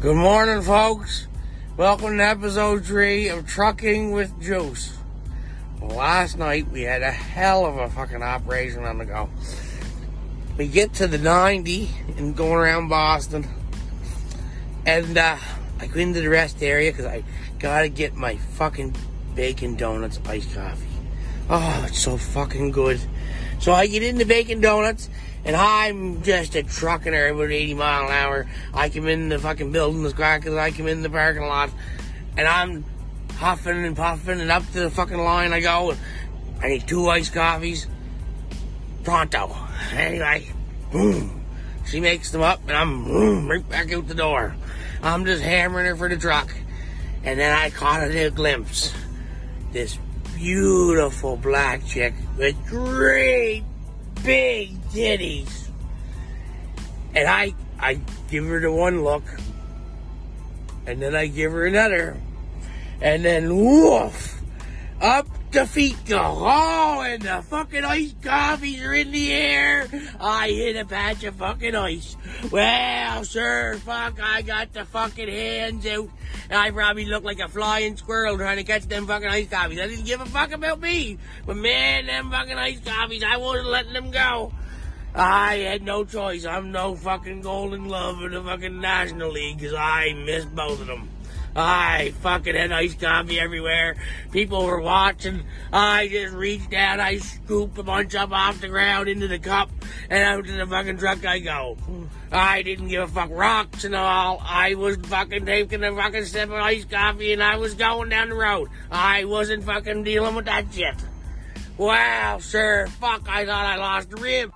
Good morning, folks. Welcome to episode three of Trucking with Juice. Last night we had a hell of a fucking operation on the go. We get to the 90 and going around Boston, and uh, I go into the rest area because I gotta get my fucking bacon donuts iced coffee. Oh, it's so fucking good. So I get into bacon donuts, and I'm just a trucking about 80 mile an hour. I come in the fucking building as quick as I come in the parking lot, and I'm huffing and puffing, and up to the fucking line I go. And I need two iced coffees. Pronto. Anyway, boom. She makes them up, and I'm boom, right back out the door. I'm just hammering her for the truck. And then I caught a little glimpse. This beautiful black chick with great big titties. And I I give her the one look. And then I give her another. And then woof! Up the feet go. Oh, and the fucking ice coffees are in the air. I hit a patch of fucking ice. Well, sir, fuck, I got the fucking hands out. And I probably look like a flying squirrel trying to catch them fucking ice coffees. I didn't give a fuck about me. But man, them fucking ice coffees, I wasn't letting them go. I had no choice. I'm no fucking golden glove in the fucking National League because I missed both of them. I fucking had ice coffee everywhere. People were watching. I just reached down, I scooped a bunch up off the ground into the cup, and out to the fucking truck I go. I didn't give a fuck rocks and all. I was fucking taking a fucking sip of iced coffee and I was going down the road. I wasn't fucking dealing with that shit. Wow, sir, fuck, I thought I lost a rib.